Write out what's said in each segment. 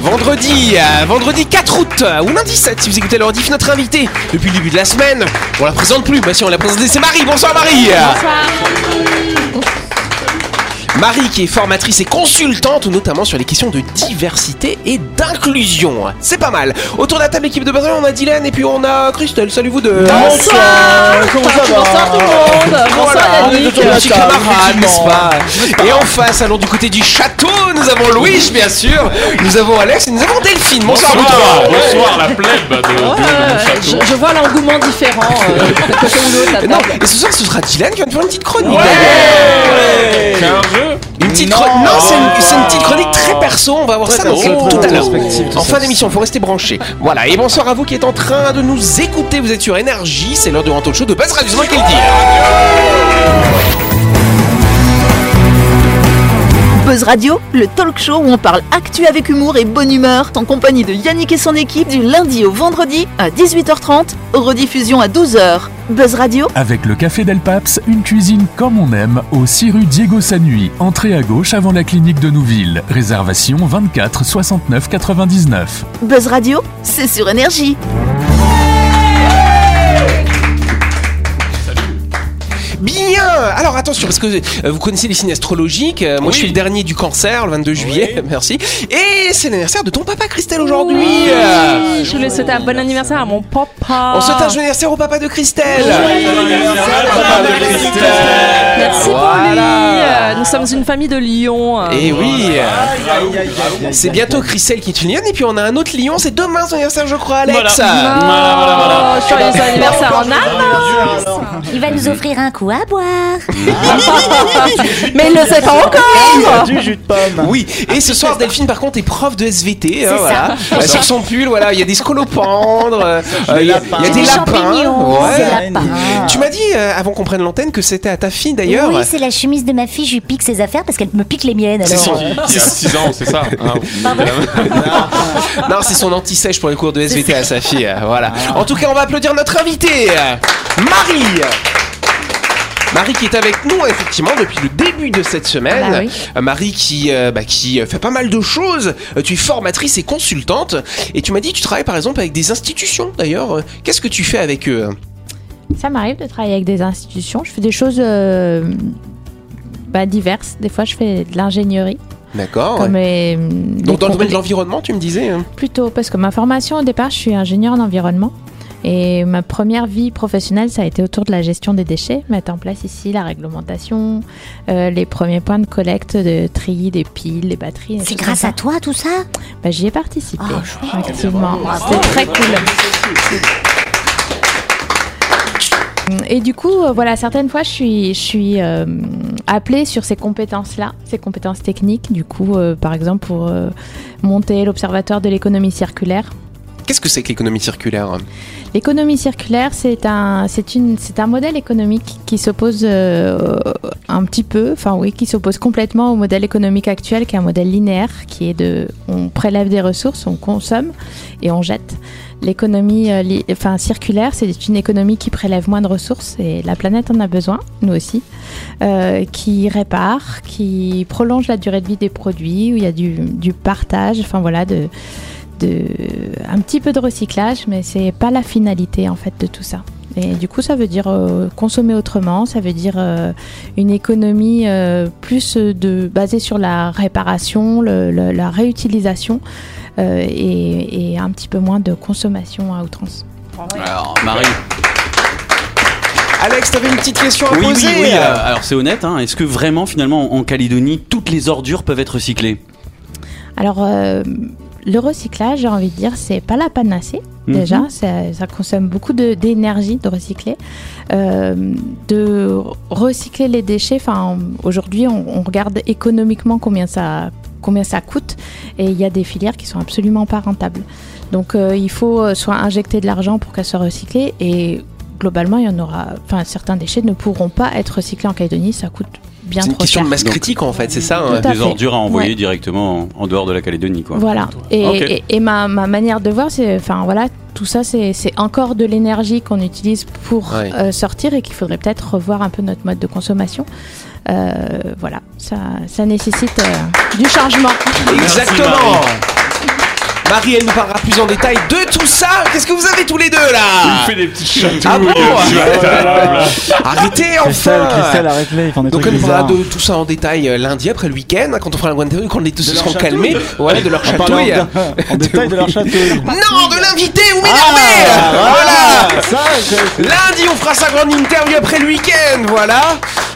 Vendredi, euh, vendredi 4 août euh, ou lundi 7 si vous écoutez le rediff, notre invité depuis le début de la semaine. On la présente plus, bah si on l'a présenté, c'est Marie. Bonsoir Marie. Marie qui est formatrice et consultante notamment sur les questions de diversité et d'inclusion. C'est pas mal. Autour de la table équipe de base, on a Dylan et puis on a Christelle. Salut vous deux. Bonsoir Comment ça va Bonsoir tout le monde Bonsoir Voilà, Yannick camarades, n'est-ce pas Et en face, allons du côté du château, nous avons Louis, bien sûr, nous avons Alex et nous avons Delphine. Bonsoir, Bonsoir, bonsoir la plèbe de, de- de mon Ouais, je, château. je vois l'engouement différent euh, de côté ou l'autre la Non, table. et ce soir, ce sera Dylan qui va nous faire une petite chronique. C'est un jeu Non. non, c'est une, petite chronique très perso. On va voir ça dans tout à l'heure. En fin d'émission, faut rester branché. Voilà. Et bonsoir à vous qui êtes en train de nous écouter. Vous êtes sur Énergie. C'est l'heure du Ranto Show de Buzz Radio. C'est moi qui le dis. Buzz Radio, le talk show où on parle actu avec humour et bonne humeur, en compagnie de Yannick et son équipe du lundi au vendredi à 18h30, rediffusion à 12h. Buzz Radio, Avec le Café Del Paps, une cuisine comme on aime, au 6 rue Diego Sanui. Entrée à gauche avant la clinique de Nouville. Réservation 24 69 99. Buzz Radio, c'est sur énergie. Bien. Alors attention parce que euh, vous connaissez les signes astrologiques. Euh, moi, je suis le dernier du Cancer, le 22 juillet. Merci. Et c'est l'anniversaire de ton papa, Christelle, aujourd'hui. Euh, Je voulais souhaiter un bon anniversaire à mon papa. On souhaite un joyeux anniversaire au papa de Christelle. Merci pour lui. Voilà. Euh, Nous sommes une famille de lions. euh. Et oui, c'est bientôt Christelle qui est une lionne et puis on a un autre lion, c'est demain son anniversaire je crois Alex. Oh, joyeux anniversaire en avance. Il va nous offrir un coup à boire. Mais il ne sait pas encore. Du jus de pomme. Oui, et ce soir Delphine par contre est prof de SVT, hein, C'est voilà. Euh, sur son pull, voilà, il y a des scolopendres, euh, euh, il y, a- il y a lapins. des Des lapins. champignons, ouais. des lapins. Tu m'as dit euh, avant qu'on prenne l'antenne que c'était à ta fille d'ailleurs. Oui, c'est la chemise de ma fille, je lui pique ses affaires parce qu'elle me pique les miennes. C'est son- euh, Il y a 6 ans, c'est ça hein. Non, c'est son anti-sèche pour les cours de SVT à sa fille. euh, Voilà. En tout cas, on va applaudir notre invitée, euh, Marie. Marie qui est avec nous effectivement depuis le début de cette semaine. Bah oui. Euh, Marie qui, euh, bah, qui euh, fait pas mal de choses. Tu es formatrice et consultante. Et tu m'as dit que tu travailles par exemple avec des institutions d'ailleurs. Qu'est-ce que tu fais avec eux? Ça m'arrive de travailler avec des institutions. Je fais des choses euh, bah, diverses. Des fois, je fais de l'ingénierie. D'accord. comme ouais. des Donc dans le domaine de l'environnement, tu me disais. hein? Plutôt, parce que ma formation au départ, je suis ingénieur en environnement. Et ma première vie professionnelle, ça a été autour de la gestion des déchets, mettre en place ici la réglementation, euh, les premiers points de collecte de tri des piles, les batteries. des C'est grâce à toi tout ça? Bah, J'y ai participé, Oh, effectivement. C'était très cool. Et du coup, euh, voilà, certaines fois, je suis, je suis euh, appelée sur ces compétences-là, ces compétences techniques. Du coup, euh, par exemple, pour monter l'Observatoire de l'économie circulaire. Qu'est-ce que c'est que l'économie circulaire L'économie circulaire, c'est un, c'est une, c'est un modèle économique qui s'oppose euh, un petit peu, enfin oui, qui s'oppose complètement au modèle économique actuel, qui est un modèle linéaire, qui est de, on prélève des ressources, on consomme et on jette. L'économie, euh, enfin circulaire, c'est une économie qui prélève moins de ressources et la planète en a besoin, nous aussi, euh, qui répare, qui prolonge la durée de vie des produits, où il y a du, du partage, enfin voilà, de de, un petit peu de recyclage, mais c'est pas la finalité en fait de tout ça. Et du coup, ça veut dire euh, consommer autrement, ça veut dire euh, une économie euh, plus de, basée sur la réparation, le- le- la réutilisation euh, et, et un petit peu moins de consommation à outrance. Alors, Marie. Alex, t'avais une petite question à Oui, oui, poser oui. euh, alors, c'est honnête. hein. Est-ce que vraiment, finalement, en Calédonie, toutes les ordures peuvent être recyclées? Alors, euh, le recyclage, j'ai envie de dire, c'est pas la panacée. Mhm. Déjà, ça, ça consomme beaucoup d'énergie de, recycler. Euh, de recycler les déchets, enfin, aujourd'hui, on, on regarde économiquement combien ça, combien ça coûte et il y a des filières qui sont absolument pas rentables. Donc, euh, il faut euh, soit injecter de l'argent pour qu'elles soient recyclées et globalement, il y en aura, enfin, certains déchets ne pourront pas être recyclés en Calédonie, ça coûte bien C'est une trop question cher. de masse Donc- critique en fait, c'est ça hein Des fait. ordures à envoyer Ouais. directement en, en dehors de la Calédonie, quoi. Voilà. Et, Ok. et- et ma, ma manière de voir, c'est, enfin voilà, tout ça, c'est c'est encore de l'énergie qu'on utilise pour Ouais. euh, sortir et qu'il faudrait peut-être revoir un peu notre mode de consommation. Euh, voilà, ça, ça nécessite euh, du changement. Exactement Marie, elle nous parlera plus en détail de tout ça. Qu'est-ce que vous avez tous les deux Il là fait des petites chatouilles. Ah bon. Arrêtez enfin Christelle, arrête-les, ils font des donc trucs on parlera de tout ça en détail euh, lundi après le week-end, quand on fera la Guantanamo, quand les tous se seront calmés. Ouais, de leur chatouille. en détail de leur chatouille. Non, de l'invité, vous m'énervez Ah, Voilà Ça, je- Lundi, on fera sa grande interview après le week-end, voilà.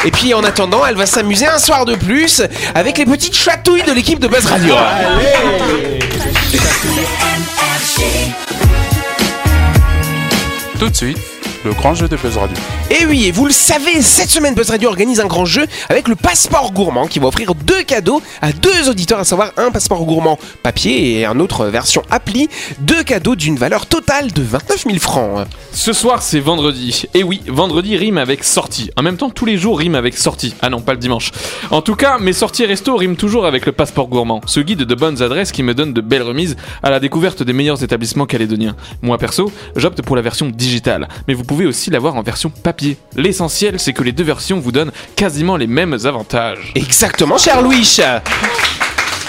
Et puis en attendant, elle va s'amuser un soir de plus avec les petites chatouilles de l'équipe de Buzz Radio. Tout de suite, le grand jeu de Buzz Radio. Et oui, et vous le savez, cette semaine Buzz Radio organise un grand jeu avec le passeport gourmand qui va offrir deux cadeaux à deux auditeurs, à savoir un passeport gourmand papier et un autre version appli. Deux cadeaux d'une valeur totale de 29 000 francs. Ce soir, c'est vendredi. Et oui, vendredi rime avec sortie. En même temps, tous les jours riment avec sortie. Ah non, pas le dimanche. En tout cas, mes sorties resto riment toujours avec le passeport gourmand. Ce guide de bonnes adresses qui me donne de belles remises à la découverte des meilleurs établissements calédoniens. Moi perso, j'opte pour la version digitale. Mais vous pouvez aussi l'avoir en version papier. L'essentiel, c'est que les deux versions vous donnent quasiment les mêmes avantages. Exactement, cher Louis.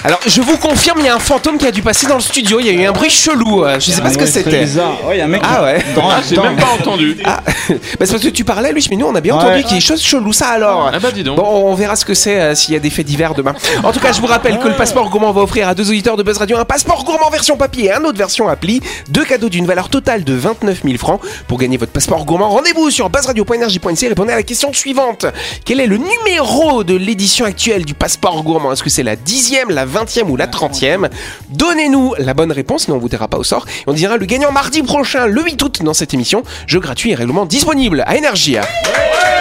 Alors, je vous confirme, il y a un fantôme qui a dû passer dans le studio. Il y a eu un bruit chelou. euh, Je sais pas ce que c'était. bizarre. Ouais, il y a un mec. Ah ouais. Dans, Ah, j'ai dans- même pas entendu. Ah, bah c'est parce que tu parlais, Louis, mais nous on a bien Ouais. entendu qu'il y a des choses cheloues, ça alors. Ah bah dis donc. Bon, on verra ce que c'est euh, s'il y a des faits divers demain. En tout cas, je vous rappelle que le passeport gourmand va offrir à deux auditeurs de Buzz Radio un passeport gourmand version papier et un autre version appli. Deux cadeaux d'une valeur totale de 29 000 francs. Pour gagner votre passeport gourmand, rendez-vous sur buzzradio.energie.nc. Répondez à la question suivante. Quel est le numéro de l'édition actuelle du passeport gourmand? Est-ce que c'est la dixième, la vingtième ou la trentième Donnez-nous la bonne réponse, sinon on vous tirera pas au sort. Et on dira le gagnant mardi prochain, le 8 août, dans cette émission. Jeu gratuit et règlement disponible à. C'est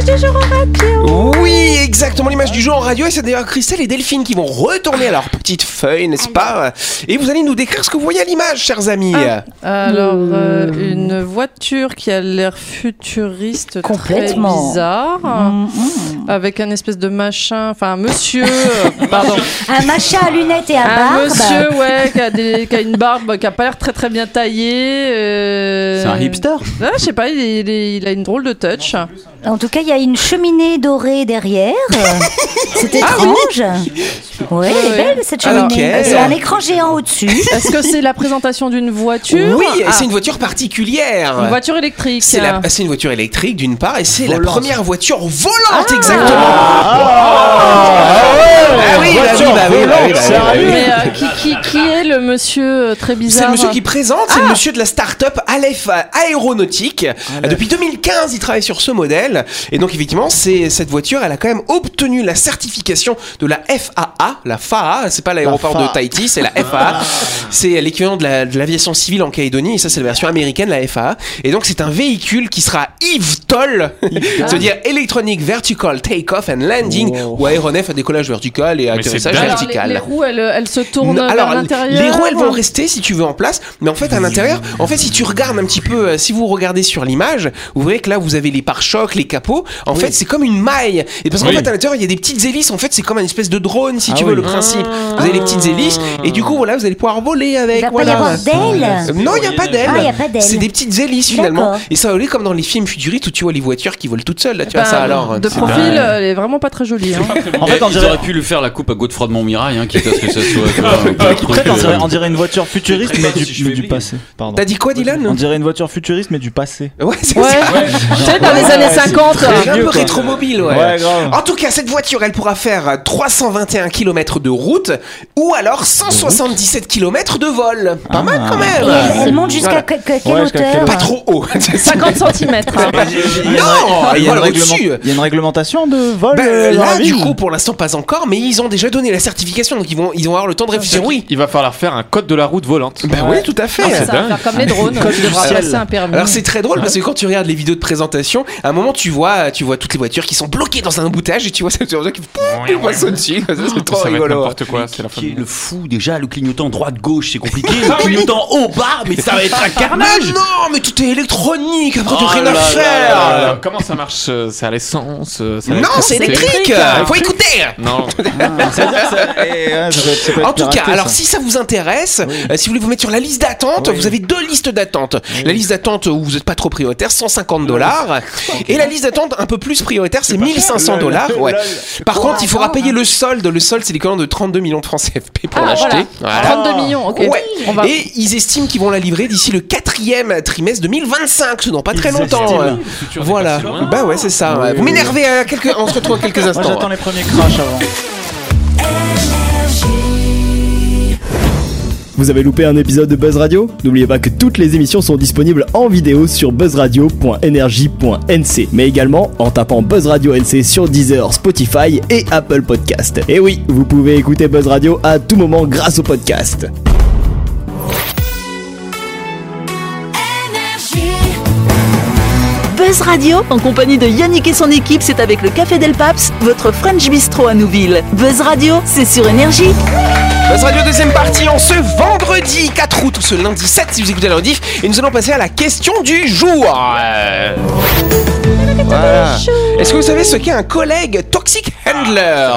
l'image du jour en radio. Oui, exactement l'image du jour en radio. Et c'est d'ailleurs Christelle et Delphine qui vont retourner à leur petite feuille, n'est-ce pas Et vous allez nous décrire ce que vous voyez à l'image, chers amis. Alors, euh, une voiture qui a l'air futuriste, Complètement. très bizarre, Mm, avec un espèce de machin, enfin un monsieur, euh, pardon, Un machin à lunettes et à un barbe. monsieur, ouais, qui a, des- qui a une barbe qui a pas l'air très très bien taillée. euh, C'est un hipster. Ah, je sais pas, il, il a une drôle de touch. En tout cas, il y a une cheminée dorée derrière. C'est étrange. Oui, elle est belle cette Ah, cheminée. y a un écran géant au-dessus. Est-ce que c'est la présentation d'une voiture Oui, Ah, c'est une voiture particulière. une voiture électrique. C'est la- c'est une voiture électrique d'une part et c'est la première voiture volante exactement. Ah, Ah oui, bah oui, bah oui, bah oui, bah oui, bah oui. Mais euh, qui, monsieur euh, très C'est bizarre le monsieur qui présente, c'est le monsieur de la start-up Aleph Aéronautique. Depuis 2015, il travaille sur ce modèle. Et donc, effectivement, c'est cette voiture, elle a quand même obtenu la certification de la FAA. La FAA, c'est pas l'aéroport La de. Tahiti, c'est la FAA. c'est l'équivalent de la- de l'aviation civile en Calédonie. Et ça, c'est la version américaine, la FAA. Et donc, c'est un véhicule qui sera EVTOL, c'est-à-dire Electronic Vertical Takeoff and Landing, Wow. ou aéronef à décollage vertical et c'est atterrissage les, vertical. les roues, elles, elles se tournent Non, vers alors, l'intérieur. les elles vont rester si tu veux en place, mais en fait, à l'intérieur, en fait, si tu regardes un petit peu, euh, si vous regardez sur l'image, vous verrez que là, vous avez les pare-chocs, les capots. En fait, c'est comme une maille. Et parce qu'en Oui. fait, à l'intérieur, il y a des petites hélices. En fait, c'est comme une espèce de drone, si Ah tu veux, le principe. Vous avez les petites hélices, et du coup, voilà, vous allez pouvoir voler avec. Il pas voilà. y avoir d'aile. Euh, Non, il n'y a pas d'ailes. Ah. C'est des petites hélices finalement. Et ça va aller comme dans les films futuristes où tu vois les voitures qui volent toutes seules. Là, tu vois Ben, ça alors. De profil, elle est vraiment pas très jolie. hein. En fait, on auraient pu lui faire la coupe à Godefroy de Montmirail, hein, quitte à ce que ça soit. on, dirait, on dirait une voiture futuriste, mais du, mais du passé. Pardon. T'as dit quoi, Dylan On dirait une voiture futuriste, mais du passé. Ouais, c'est Ouais, ça. tu sais, dans les années c'est 50. très hein. C'est un peu quoi. rétromobile, ouais. Ouais, grave. En tout cas, cette voiture, elle pourra faire 321 km de route ou alors 177 km de vol. Pas mal quand même. elle, elle monte jusqu'à Voilà. quelle Ouais, hauteur Pas trop haut. 50 cm. A Non, il y a y une réglementation de vol Ben, euh, là, du coup, pour l'instant, pas encore, mais ils ont déjà donné la certification, donc ils vont, ils vont avoir le temps de réfléchir. Oui. Il va falloir faire un code de la route volante. Ben oui, tout à fait. Ça va faire comme les drones. Un permis. Alors c'est très drôle parce que quand tu regardes les vidéos de présentation, à un moment tu vois, tu vois toutes les voitures qui sont bloquées dans un embouteillage et tu vois cette voiture qui passe au-dessus. Ça, C'est trop rigolo. n'importe quoi, c'est le fou déjà, le clignotant droite-gauche c'est compliqué, le clignotant haut-bas, mais ça va être un Mais carnage non, mais tout est électronique. Après, tu Oh rien à faire. Comment ça marche euh, C'est à l'essence euh, c'est à Non, c'est électrique. électrique. Faut écouter. Non. En tout cas, alors si ça vous intéresse, euh, si vous voulez vous mettre sur la liste d'attente, vous avez deux listes d'attente. La liste d'attente où vous n'êtes pas trop prioritaire, 150 dollars. Et la liste d'attente un peu plus prioritaire, c'est 1500 dollars. Ouais. Par contre, il faudra payer le solde. Le solde, c'est l'équivalent de 32 millions de francs CFP pour Ah, l'acheter. voilà. 32 millions, ok. Ouais. On va- Et ils estiment qu'ils vont la livrer d'ici le quatrième trimestre 2025, ce dans pas très Ils longtemps. euh. N'est Voilà. Bah ouais, c'est ça. Vous m'énervez à quelques... On se retrouve quelques Moi instants. j'attends les premiers Vous avez loupé un épisode de Buzz Radio? N'oubliez pas que toutes les émissions sont disponibles en vidéo sur buzzradio.energie.nc, mais également en tapant Buzz Radio NC sur Deezer, Spotify et Apple Podcast. Et oui, vous pouvez écouter Buzz Radio à tout moment grâce au podcast. Buzz Radio, en compagnie de Yannick et son équipe, c'est avec le Café Del Paps, votre French Bistro à Nouville. Buzz Radio, c'est sur Énergie. Buzz Radio deuxième partie en ce vendredi 4 août, ce lundi 7 si vous écoutez la rediff, et nous allons passer à la question du jour. Euh, Voilà. Est-ce que vous savez ce qu'est un collègue toxic handler?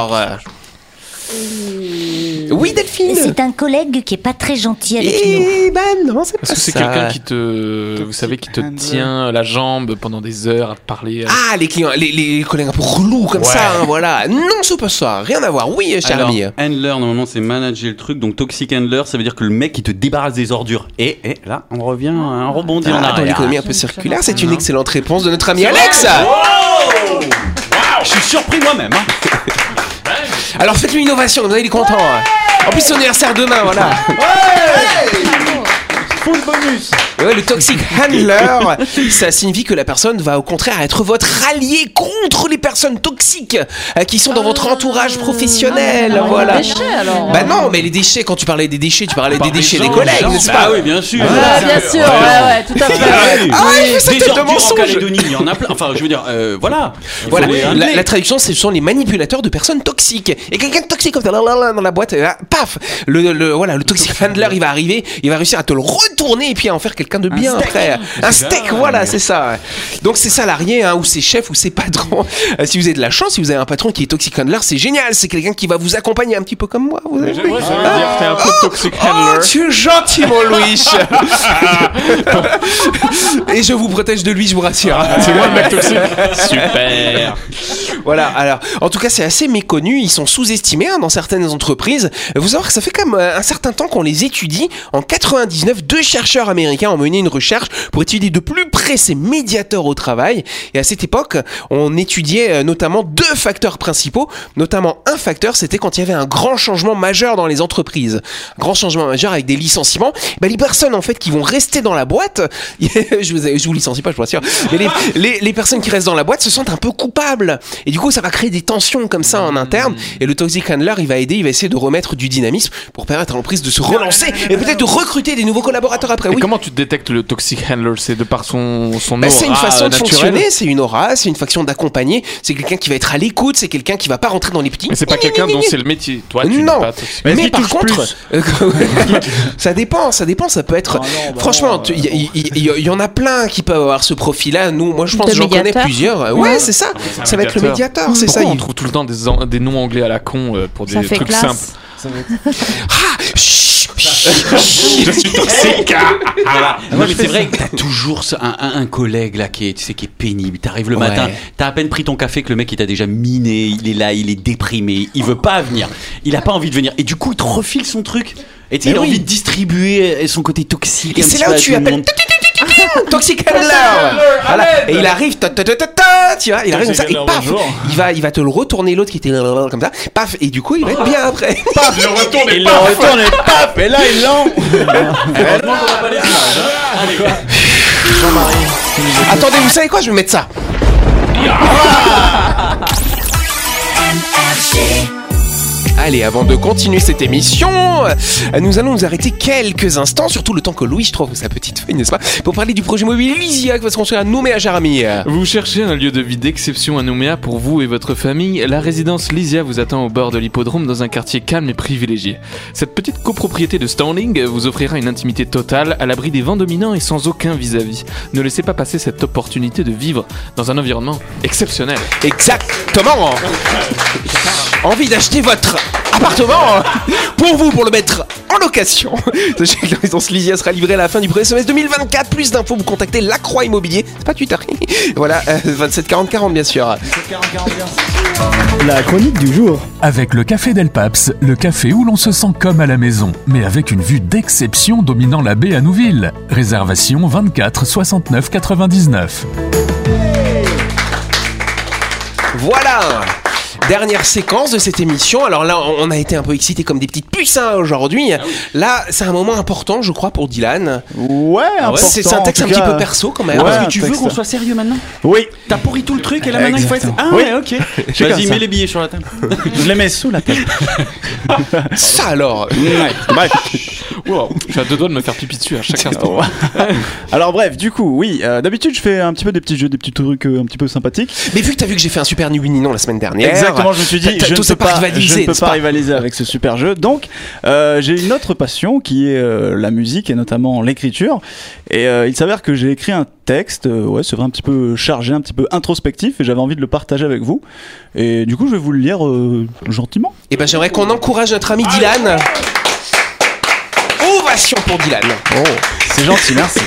Oui Delphine C'est un collègue qui est pas très gentil avec nous. Eh ben non, c'est pas que c'est ça. quelqu'un qui te, vous savez, qui te tient la jambe pendant des heures à te parler euh, Ah, les clients, les, les collègues un peu relous comme Ouais. ça, hein, voilà. Non, c'est pas ça, rien à voir. Oui, cher Alors, ami. handler, normalement, c'est manager le truc. Donc, toxic handler, ça veut dire que le mec, il te débarrasse des ordures. Et, et là, on revient, on rebondit en Ah, dans arrière. l'économie un peu circulaire, c'est une excellente réponse de notre ami Alex. Je suis surpris moi-même. hein. Alors faites-lui une innovation, vous allez, il est content. hein. En plus, son anniversaire demain, voilà. Full bonus Et ouais, le toxic handler, ça signifie que la personne va au contraire être votre allié contre les personnes toxiques euh, qui sont dans votre entourage professionnel. Ah, voilà. les déchets, alors. Bah non, mais les déchets, quand tu parlais des déchets, tu parlais des déchets des gens, collègues, n'est-ce Bah pas oui, bien sûr. Ouais, bien sûr, ouais, ouais, tout à fait. Ah des tête de ordures en mensonge. Calédonie, il y en a plein. Enfin, je veux dire, euh, voilà. Il Voilà, la, traduction, ce sont les manipulateurs de personnes toxiques. Et quelqu'un de toxique comme ça, là, là, là, dans la boîte, là, paf, le, le- voilà, le toxic handler, il va arriver, il va réussir à te le retourner et puis à en faire quelqu'un de bien après. Un steak, voilà, c'est ça. Donc c'est salarié, hein, ou c'est chef, ou c'est patron. Euh, si vous avez de la chance, si vous avez un patron qui est toxic handler, c'est génial. C'est quelqu'un qui va vous accompagner un petit peu comme moi. Vous avez Ouais, j'allais dire, t'es un peu toxic Oh, handler. tu es gentil, mon Louis. Et je vous protège de lui, je vous rassure. C'est moi le mec toxique. Super. Voilà, alors, en tout cas, c'est assez méconnu. Ils sont sous-estimés hein, dans certaines entreprises. Vous savez que ça fait quand même euh, un certain temps qu'on les étudie. En 99, deux chercheurs américains ont mené une recherche pour étudier de plus près ces médiateurs au travail. Et à cette époque, on étudiait euh, notamment deux facteurs principaux. Notamment, un facteur, c'était quand il y avait un grand changement majeur dans les entreprises. Un grand changement majeur avec des licenciements. Ben, les personnes, en fait, qui vont rester dans la boîte, je, vous, je vous licencie pas, je vous rassure, mais les, les, les personnes qui restent dans la boîte se sentent un peu coupables. Et du coup, ça va créer des tensions comme ça en interne. Et le toxic handler, il va aider, il va essayer de remettre du dynamisme pour permettre à l'entreprise de se relancer et peut-être de recruter des nouveaux collaborateurs après. Et Oui. comment tu détectes le toxic handler C'est de par son, son Bah, aura c'est une façon de naturelle fonctionner, c'est une aura, c'est une façon d'accompagner, c'est quelqu'un qui va être à l'écoute, c'est quelqu'un qui va pas rentrer dans les petits. Mais c'est pas quelqu'un dont c'est le métier. Toi, tu non, pas toxic. mais, qu'il par contre, euh, ça dépend, ça dépend, ça peut être. Ah non, bah franchement, il y, il y- en a plein qui peuvent avoir ce profil-là. Nous, moi, je pense que j'en connais plusieurs. Ouais, Ouais. c'est ça. Ça va être le médiateur. c'est ça. On trouve tout le temps des, noms anglais à la con euh, pour des trucs simples Ah, Je suis toxique Voilà. moi, Non, je mais c'est vrai que t'as toujours ce- un, un- un collègue là qui est, tu sais, qui est pénible. T'arrives le matin, t'as à peine pris ton café que le mec il t'a déjà miné, il est là, il est déprimé, il veut pas venir, il a pas envie de venir. Et du coup, il te refile son truc. Et tu sais, il a envie de distribuer euh, son côté toxique. Et un c'est petit là peu où à tu tout le appelles monde. Toxic Handler. Voilà. Et il arrive, ta, ta, ta, ta, ta, tu vois, il arrive comme ça, et paf, il va, il va te le retourner l'autre qui était comme ça, paf, et du coup, il va être bien après. Paf Il le retourne et paf Et là, il l'en Heureusement qu'on a pas les images, hein. Jean-Marie. Attendez, vous savez quoi Je vais mettre ça. Allez, avant de continuer cette émission, euh, nous allons nous arrêter quelques instants, surtout le temps que Louis trouve sa petite feuille, n'est-ce pas, pour parler du projet immobilier Lysia qui va se construire à Nouméa, ami. Vous cherchez un lieu de vie d'exception à Nouméa pour vous et votre famille La résidence Lysia vous attend au bord de l'hippodrome dans un quartier calme et privilégié. Cette petite copropriété de standing vous offrira une intimité totale à l'abri des vents dominants et sans aucun vis-à-vis. Ne laissez pas passer cette opportunité de vivre dans un environnement exceptionnel. Exactement Envie d'acheter votre appartement pour vous, pour le mettre en location. Sachez que la résidence Lysia sera livrée à la fin du premier semestre 2024. Plus d'infos, vous contactez Lacroix Immobilier. C'est pas Twitter. voilà, euh, 27 40 40 bien sûr. La chronique du jour. Avec le Café Del Paps, le café où l'on se sent comme à la maison, mais avec une vue d'exception dominant la baie à Nouville. Réservation 24 69 99. Voilà Dernière séquence de cette émission. Alors là, on a été un peu excités comme des petites puces hein, aujourd'hui. Là, c'est un moment important, je crois, pour Dylan. Ouais, important, C'est un texte en un tout petit cas. peu perso quand même. Ouais, Parce un que tu veux texte. qu'on soit sérieux maintenant? Oui, T'as pourri tout le truc et là maintenant il faut être. Ah Oui. ouais, ok. Vas-y, ça. mets les billets sur la table. je les mets sous la table. Ça alors Bref. Wow, j'ai à deux doigts de me faire pipi dessus à chaque instant. Alors bref, du coup, oui, euh, d'habitude je fais un petit peu des petits jeux, des petits trucs euh, un petit peu sympathiques. Mais vu que t'as vu que j'ai fait un super ni oui ni non la semaine dernière. Exactement, je me suis dit, je ne peux pas rivaliser, je ne peux pas pas rivaliser avec ce super jeu. Donc, euh, j'ai une autre passion qui est la musique et notamment l'écriture. Et il s'avère que j'ai écrit un texte, ouais, c'est vrai, un petit peu chargé, un petit peu introspectif, et j'avais envie de le partager avec vous. Et du coup, je vais vous le lire euh, gentiment. Et ben j'aimerais qu'on encourage notre ami Dylan. Ovation pour Dylan. Oh, c'est gentil, merci.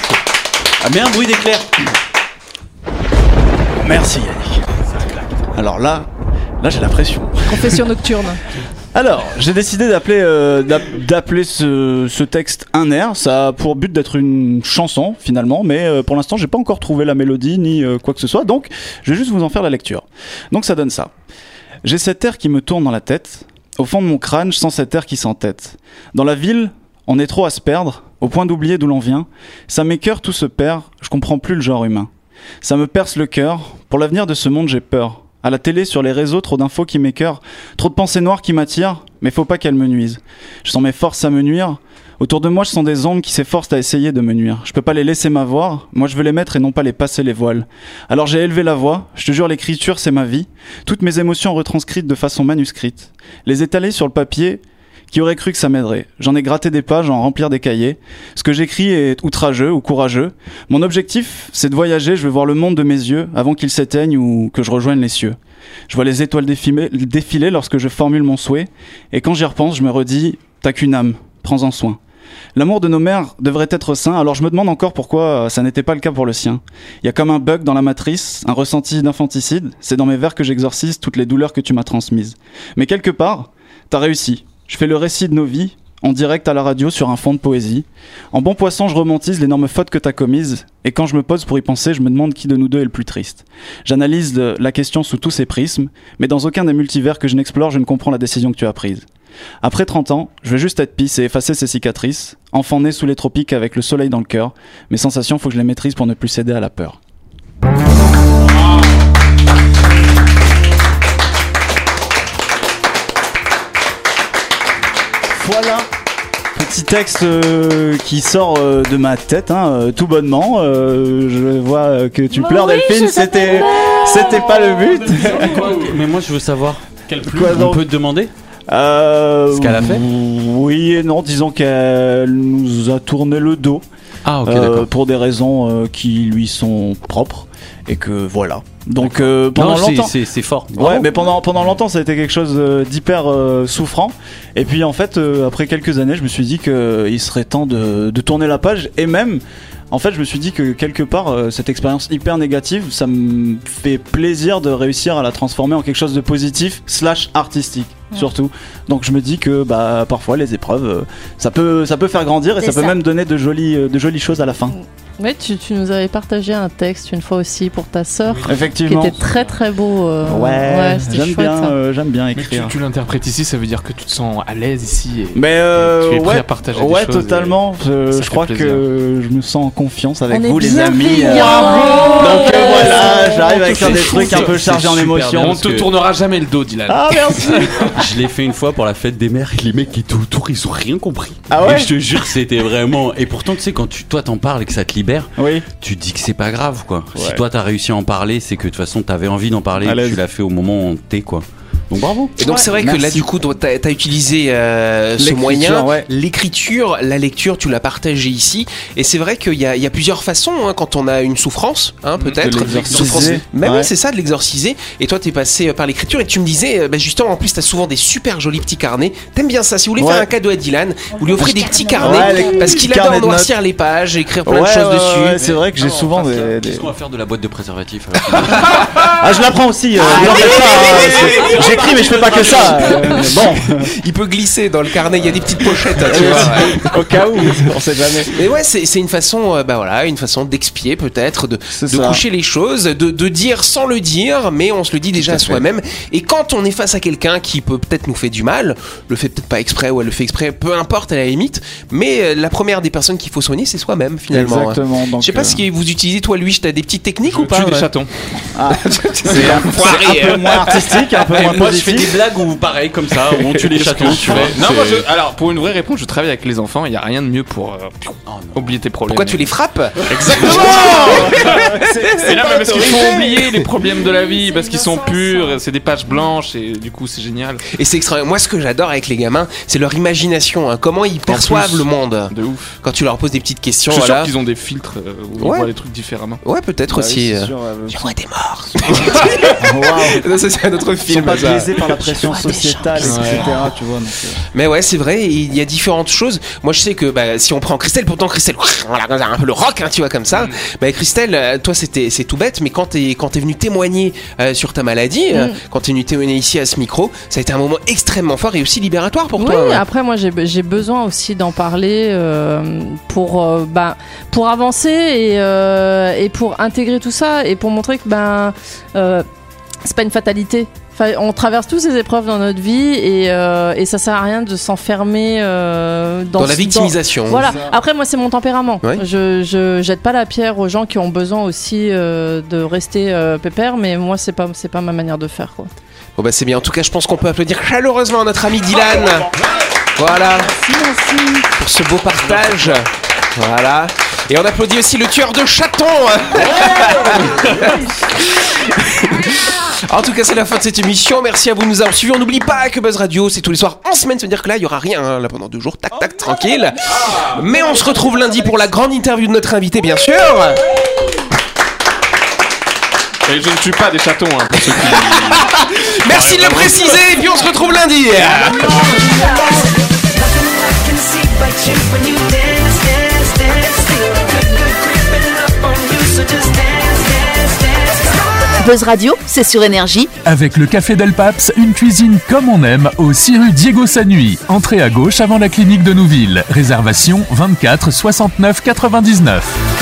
Ah, mets un bruit d'éclair. Merci Yannick. Alors là, là j'ai la pression. Confession nocturne. Alors, j'ai décidé d'appeler euh, d'app- d'appeler ce, ce texte un air. Ça a pour but d'être une chanson finalement, mais euh, pour l'instant, j'ai pas encore trouvé la mélodie ni euh, quoi que ce soit. Donc, je vais juste vous en faire la lecture. Donc, ça donne ça. J'ai cet air qui me tourne dans la tête. Au fond de mon crâne, je sens cet air qui s'entête. Dans la ville, on est trop à se perdre, au point d'oublier d'où l'on vient. Ça m'écœure, tout se perd. Je comprends plus le genre humain. Ça me perce le cœur. Pour l'avenir de ce monde, j'ai peur. À la télé, sur les réseaux, trop d'infos qui m'écœurent, trop de pensées noires qui m'attirent, mais faut pas qu'elles me nuisent. Je sens mes forces à me nuire. Autour de moi, je sens des ombres qui s'efforcent à essayer de me nuire. Je peux pas les laisser m'avoir, moi je veux les mettre et non pas les passer les voiles. Alors j'ai élevé la voix, je te jure, l'écriture c'est ma vie. Toutes mes émotions retranscrites de façon manuscrite. Les étaler sur le papier, qui aurait cru que ça m'aiderait? J'en ai gratté des pages, en remplir des cahiers. Ce que j'écris est outrageux ou courageux. Mon objectif, c'est de voyager, je veux voir le monde de mes yeux avant qu'il s'éteigne ou que je rejoigne les cieux. Je vois les étoiles défiler, lorsque je formule mon souhait, et quand j'y repense, je me redis T'as qu'une âme, prends-en soin. L'amour de nos mères devrait être sain, alors je me demande encore pourquoi ça n'était pas le cas pour le sien. Il y a comme un bug dans la matrice, un ressenti d'infanticide, c'est dans mes vers que j'exorcise toutes les douleurs que tu m'as transmises. Mais quelque part, t'as réussi. Je fais le récit de nos vies, en direct à la radio sur un fond de poésie. En bon poisson, je romantise l'énorme faute que t'as commise, et quand je me pose pour y penser, je me demande qui de nous deux est le plus triste. J'analyse la question sous tous ses prismes, mais dans aucun des multivers que je n'explore, je ne comprends la décision que tu as prise. Après 30 ans, je veux juste être pisse et effacer ces cicatrices, enfant né sous les tropiques avec le soleil dans le cœur. Mes sensations, faut que je les maîtrise pour ne plus céder à la peur. Voilà. Petit texte euh, qui sort euh, de ma tête, hein, euh, tout bonnement. Je vois que tu Bah pleures, oui, Delphine. C'était, c'était pas le but. Mais moi je veux savoir. Quelle Quoi On donc peut te demander Euh, Ce qu'elle a fait Oui et non, disons qu'elle nous a tourné le dos Ah ok euh, d'accord. pour des raisons euh, qui lui sont propres et que voilà. Donc euh, pendant Non, longtemps. c'est fort. Ouais, mais pendant, pendant longtemps, ça a été quelque chose d'hyper euh, souffrant. Et puis, en fait, euh, après quelques années, je me suis dit qu'il serait temps de, de tourner la page. Et même, en fait, je me suis dit que quelque part, cette expérience hyper négative, ça me fait plaisir de réussir à la transformer en quelque chose de positif, slash artistique. Surtout. Donc je me dis que bah parfois les épreuves euh, ça peut ça peut faire grandir et ça peut même donner de jolies euh, de jolies choses à la fin. Ouais, tu, tu nous avais partagé un texte une fois aussi pour ta sœur, qui Effectivement. était très très beau. euh, Ouais, j'aime bien euh, j'aime bien Mais tu, écrire. tu l'interprètes ici, ça veut dire que tu te sens à l'aise ici. Et... Mais euh, tu es prêt ouais, à partager des choses et totalement. Je, crois plaisir. que je me sens en confiance avec On est vous, les amis. euh. Donc euh, voilà, On à écrire des trucs un peu chargés en émotion. On te tournera jamais le dos, Dylan. Ah merci Je l'ai fait une fois pour la fête des mères. Les mecs qui étaient autour, ils ont rien compris. Ah ouais Et je te jure, c'était vraiment. Et pourtant, tu sais, quand tu, toi t'en parles et que ça te libère, Oui. tu te dis que c'est pas grave, quoi. Si toi t'as réussi à en parler, c'est que de toute façon t'avais envie d'en parler. Et tu l'as fait au moment T, quoi. Donc bravo. Et donc c'est vrai que là du coup t'as as utilisé euh, ce moyen, ouais. l'écriture, la lecture, tu l'as partagé ici. Et c'est vrai qu'il y a, il y a plusieurs façons hein, quand on a une souffrance, hein, peut-être. l'exorciser. Souffrance- Bah Ouais. oui c'est ça de l'exorciser. Et toi t'es passé euh, par l'écriture et tu me disais euh, bah, justement en plus t'as souvent des super jolis petits carnets. T'aimes bien ça Si vous voulez Ouais. faire un cadeau à Dylan, vous lui offrez des petits carnets Ouais, les parce qu'il adore noircir les pages, écrire plein de choses ouais, dessus. ouais, c'est vrai que j'ai souvent des. des- Qu'est-ce qu'on va faire de la boîte de préservatifs avec Ah, je la prends aussi. J'écris, mais je fais pas que ça. euh, bon, Il peut glisser dans le carnet, il y a des petites pochettes. hein, tu vois, au cas où, on sait jamais. Mais ouais, c'est une façon, euh, bah voilà, une façon d'expier peut-être, de, de coucher les choses, de, de dire sans le dire, mais on se le dit déjà à soi-même. Et quand on est face à quelqu'un qui peut peut-être nous fait du mal, le fait peut-être pas exprès ou elle le fait exprès, peu importe à la limite, mais euh, la première des personnes qu'il faut soigner, c'est soi-même finalement. hein. Exactement. Donc, Je sais pas euh, si vous utilisez toi, lui, t'as des petites techniques ou Je pas tue des chatons. ah, c'est un, un peu moins artistique, un peu moins Moi, je fais des blagues où pareil comme ça, où on tue les chatons. tu vois. Non, C'est- moi, je- alors pour une vraie réponse, je travaille avec les enfants. Il y a rien de mieux pour euh, Oh, oublier tes problèmes. Pourquoi tu les frappes Et là, mais parce qu'il faut oublier les problèmes de la vie, parce qu'ils sont purs, c'est des pages blanches et du coup c'est génial. Et c'est extra. Moi, ce que j'adore avec les gamins, c'est leur imagination. hein. Comment ils perçoivent plus. le monde. De ouf. Quand tu leur poses des petites questions, Je suis voilà. sûr qu'ils ont des filtres euh, où ils Ouais. voient les trucs différemment. Ouais, peut-être Bah oui, aussi. c'est euh. sûr, euh, vois des morts. Waouh. Non, ça, c'est un autre Ils film. Biaisés par la pression sociétale, gens. etc. Tu vois. donc, euh, Mais ouais, c'est vrai, il y a différentes choses. Moi, je sais que bah, si on prend Christelle, pourtant Christelle, voilà, un peu le rock, hein, tu vois, comme ça. Bah, Christelle, euh, toi, c'était, c'est tout bête, mais quand t'es, quand t'es venu témoigner euh, sur ta maladie, euh, Mm. quand t'es venu témoigner ici à ce micro, ça a été un moment extrêmement fort et aussi libératoire pour Oui, toi. ouais. après moi j'ai j'ai besoin aussi d'en parler euh, pour euh, bah, pour avancer et, euh, et pour intégrer tout ça et pour montrer que ben euh, c'est pas une fatalité. Enfin, on traverse tous ces épreuves dans notre vie et, euh, et ça sert à rien de s'enfermer euh, dans, Dans la victimisation. Voilà. Après, moi, c'est mon tempérament. Ouais. Je, je jette pas la pierre aux gens qui ont besoin aussi euh, de rester euh, pépère, mais moi, c'est pas, c'est pas ma manière de faire. Quoi. Bon, bah, c'est bien. En tout cas, je pense qu'on peut applaudir chaleureusement notre ami Dylan. Voilà. Pour ce beau partage. Voilà. Et on applaudit aussi le tueur de chatons. en tout cas, c'est la fin de cette émission. Merci à vous de nous avoir suivis. On n'oublie pas que Buzz Radio, c'est tous les soirs en semaine. Ça veut dire que là, il y aura rien hein, là pendant deux jours. Tac, tac, tranquille. Mais on se retrouve lundi pour la grande interview de notre invité, bien sûr. Et je ne tue pas des chatons, hein, pour ceux qui. Merci de le préciser. Et puis on se retrouve lundi. Buzz Radio, c'est sur énergie. Avec le Café Del Paps, une cuisine comme on aime au 6 rue Diego Sanui. Entrée à gauche avant la clinique de Nouville. Réservation 24 69 99.